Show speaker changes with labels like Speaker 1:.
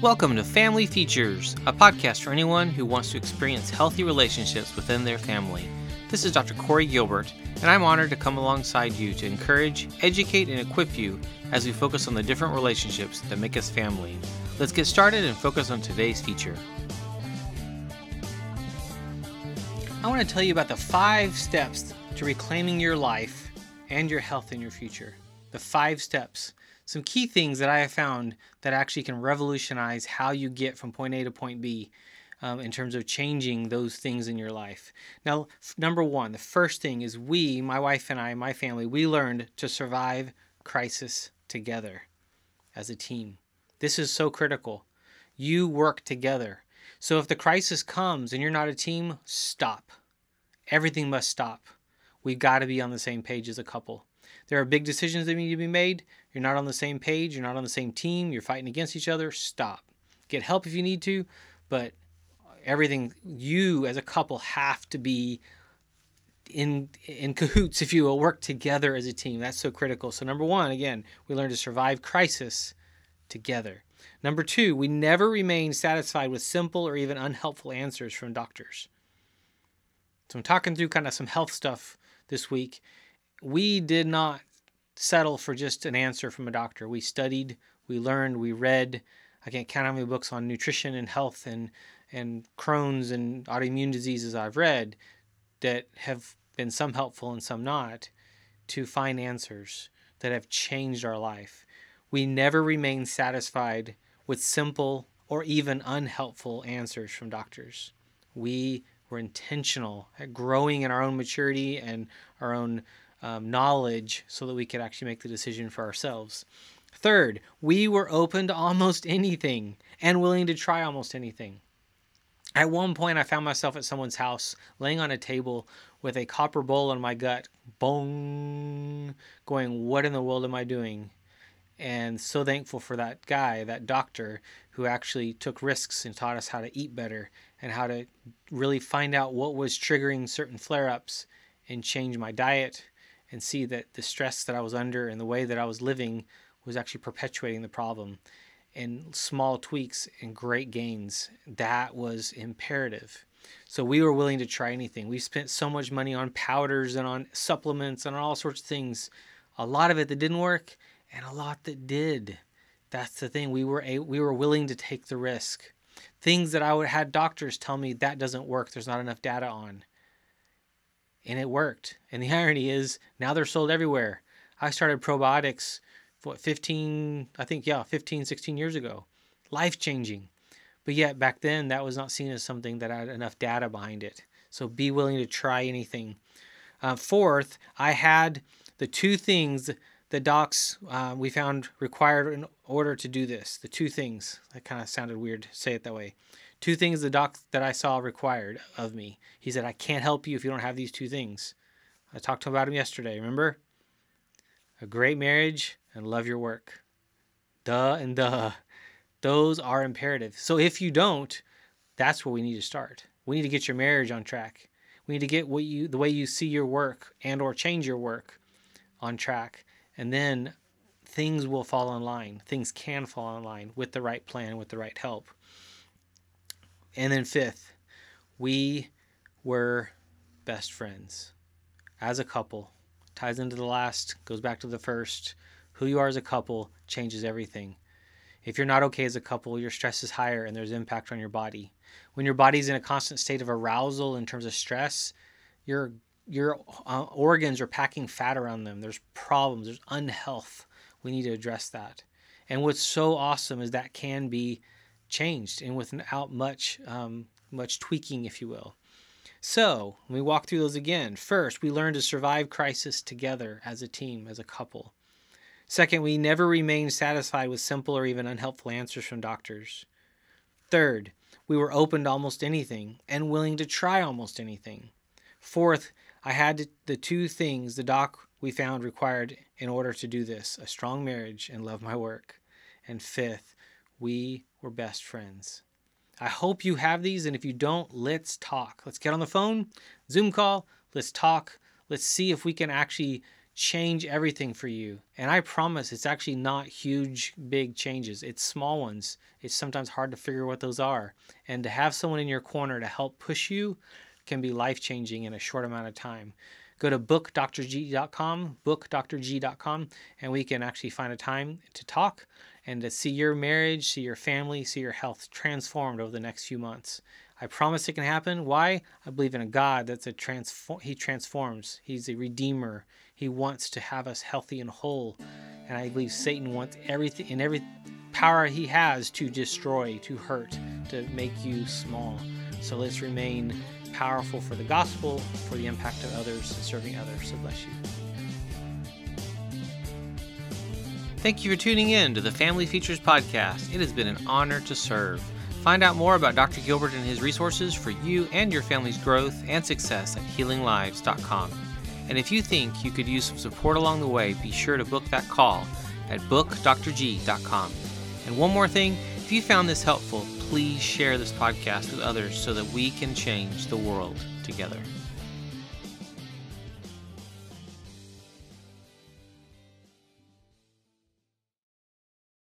Speaker 1: Welcome to Family Features, a podcast for anyone who wants to experience healthy relationships within their family. This is Dr. Corey Gilbert, and I'm honored to come alongside you to encourage, educate, and equip you as we focus on the different relationships that make us family. Let's get started and focus on today's feature. I want to tell you about the five steps to reclaiming your life and your health in your future. The five steps some key things that I have found that actually can revolutionize how you get from point A to point B um, in terms of changing those things in your life. Now, f- number one, the first thing is we, my wife and I, my family, we learned to survive crisis together as a team. This is so critical. You work together. So if the crisis comes and you're not a team, stop. Everything must stop. We've got to be on the same page as a couple. There are big decisions that need to be made. You're not on the same page, you're not on the same team, you're fighting against each other. Stop. Get help if you need to, but everything you as a couple have to be in in cahoots if you will work together as a team. That's so critical. So number one again we learn to survive crisis together. Number two we never remain satisfied with simple or even unhelpful answers from doctors. So i'm talking through kind of some health stuff this week we did not settle for just an answer from a doctor. We studied, we learned, we read. I can't count how many books on nutrition and health and and Crohn's and autoimmune diseases I've read that have been some helpful and some not to find answers that have changed our life. We never remain satisfied with simple or even unhelpful answers from doctors. We were intentional at growing in our own maturity and our own um, knowledge so that we could actually make the decision for ourselves. Third, we were open to almost anything and willing to try almost anything. At one point, I found myself at someone's house laying on a table with a copper bowl in my gut, bong, going, What in the world am I doing? And so thankful for that guy, that doctor, who actually took risks and taught us how to eat better and how to really find out what was triggering certain flare ups and change my diet and see that the stress that I was under and the way that I was living was actually perpetuating the problem. And small tweaks and great gains, that was imperative. So we were willing to try anything. We spent so much money on powders and on supplements and on all sorts of things. A lot of it that didn't work, and a lot that did. That's the thing. We were a, we were willing to take the risk. Things that I would had doctors tell me that doesn't work. There's not enough data on and it worked. And the irony is now they're sold everywhere. I started probiotics what 15 I think yeah, 15 16 years ago. Life changing. But yet back then that was not seen as something that had enough data behind it. So be willing to try anything. Uh, fourth, I had the two things the docs uh, we found required in order to do this. The two things. That kind of sounded weird to say it that way two things the doc that I saw required of me. He said, I can't help you if you don't have these two things. I talked to him about him yesterday, remember? A great marriage and love your work. Duh and duh. Those are imperative. So if you don't, that's where we need to start. We need to get your marriage on track. We need to get what you the way you see your work and or change your work on track. And then things will fall in line. Things can fall in line with the right plan, with the right help. And then fifth, we were best friends as a couple. Ties into the last, goes back to the first. Who you are as a couple changes everything. If you're not okay as a couple, your stress is higher and there's impact on your body. When your body's in a constant state of arousal in terms of stress, your your uh, organs are packing fat around them. There's problems. There's unhealth. We need to address that. And what's so awesome is that can be changed and without much um, much tweaking, if you will. So we walk through those again. First, we learn to survive crisis together as a team, as a couple. Second, we never remain satisfied with simple or even unhelpful answers from doctors. Third, we were open to almost anything and willing to try almost anything. Fourth, I had the two things the doc we found required in order to do this a strong marriage and love my work. And fifth, we were best friends. I hope you have these, and if you don't, let's talk. Let's get on the phone, Zoom call, let's talk. Let's see if we can actually change everything for you. And I promise it's actually not huge, big changes. It's small ones. It's sometimes hard to figure what those are. And to have someone in your corner to help push you can be life changing in a short amount of time. Go to bookdrg.com, bookdrg.com, and we can actually find a time to talk and to see your marriage, see your family, see your health transformed over the next few months. I promise it can happen. Why? I believe in a God that's a transform. He transforms. He's a redeemer. He wants to have us healthy and whole. And I believe Satan wants everything in every power he has to destroy, to hurt, to make you small. So let's remain powerful for the gospel, for the impact of others, and serving others. So bless you. Thank you for tuning in to the Family Features Podcast. It has been an honor to serve. Find out more about Dr. Gilbert and his resources for you and your family's growth and success at healinglives.com. And if you think you could use some support along the way, be sure to book that call at bookdrg.com. And one more thing, if you found this helpful, please share this podcast with others so that we can change the world together.